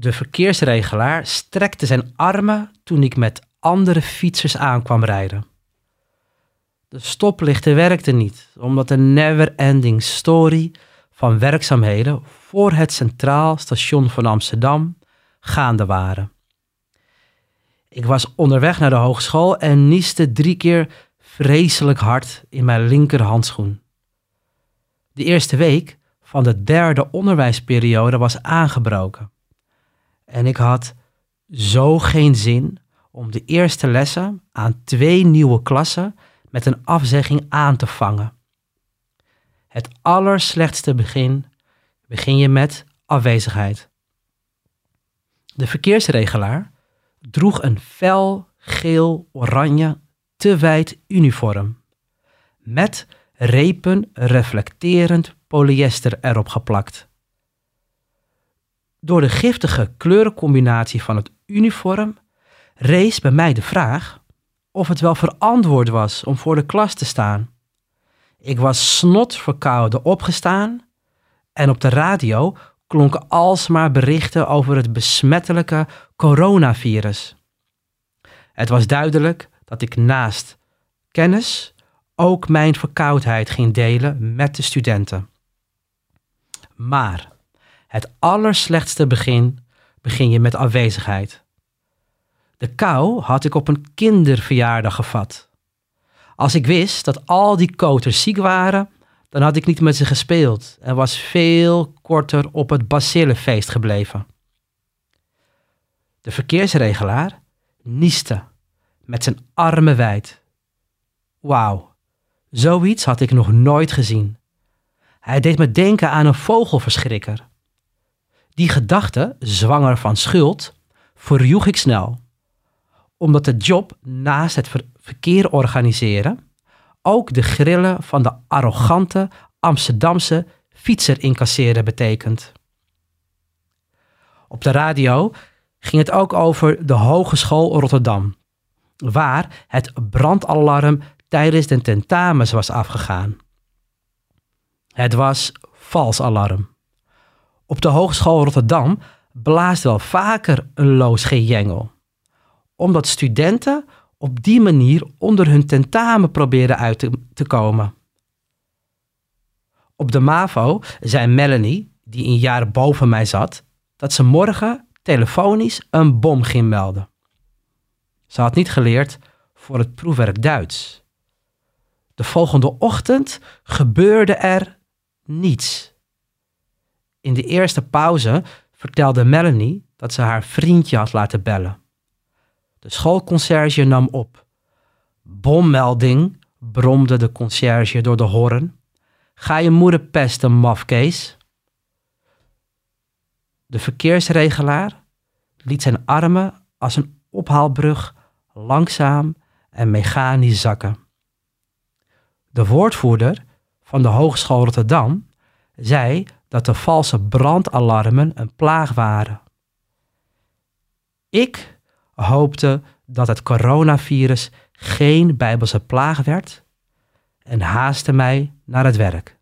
De verkeersregelaar strekte zijn armen toen ik met andere fietsers aankwam rijden. De stoplichten werkten niet, omdat de never-ending story van werkzaamheden voor het Centraal Station van Amsterdam gaande waren. Ik was onderweg naar de hogeschool en nieste drie keer vreselijk hard in mijn linkerhandschoen. De eerste week van de derde onderwijsperiode was aangebroken. En ik had zo geen zin om de eerste lessen aan twee nieuwe klassen met een afzegging aan te vangen. Het allerslechtste begin begin je met afwezigheid. De verkeersregelaar droeg een fel geel-oranje te wijd uniform met repen reflecterend polyester erop geplakt. Door de giftige kleurencombinatie van het uniform rees bij mij de vraag of het wel verantwoord was om voor de klas te staan. Ik was snotverkouden opgestaan en op de radio klonken alsmaar berichten over het besmettelijke coronavirus. Het was duidelijk dat ik naast kennis ook mijn verkoudheid ging delen met de studenten. Maar het allerslechtste begin begin je met afwezigheid. De kou had ik op een kinderverjaardag gevat. Als ik wist dat al die koters ziek waren, dan had ik niet met ze gespeeld en was veel korter op het bacillenfeest gebleven. De verkeersregelaar nieste met zijn armen wijd. Wauw, zoiets had ik nog nooit gezien. Hij deed me denken aan een vogelverschrikker. Die gedachte, zwanger van schuld, verjoeg ik snel. Omdat de job naast het verkeer organiseren ook de grillen van de arrogante Amsterdamse fietser incasseren betekent. Op de radio ging het ook over de Hogeschool Rotterdam, waar het brandalarm tijdens de tentamens was afgegaan. Het was vals alarm. Op de Hogeschool Rotterdam blaast wel vaker een loos gejengel, omdat studenten op die manier onder hun tentamen proberen uit te, te komen. Op de MAVO zei Melanie, die een jaar boven mij zat, dat ze morgen telefonisch een bom ging melden. Ze had niet geleerd voor het proefwerk Duits. De volgende ochtend gebeurde er niets. In de eerste pauze vertelde Melanie dat ze haar vriendje had laten bellen. De schoolconcierge nam op. Bommelding, bromde de conciërge door de hoorn. Ga je moeder pesten, mafkees. De verkeersregelaar liet zijn armen als een ophaalbrug langzaam en mechanisch zakken. De woordvoerder van de Hogeschool Rotterdam zei dat de valse brandalarmen een plaag waren. Ik hoopte dat het coronavirus geen bijbelse plaag werd en haastte mij naar het werk.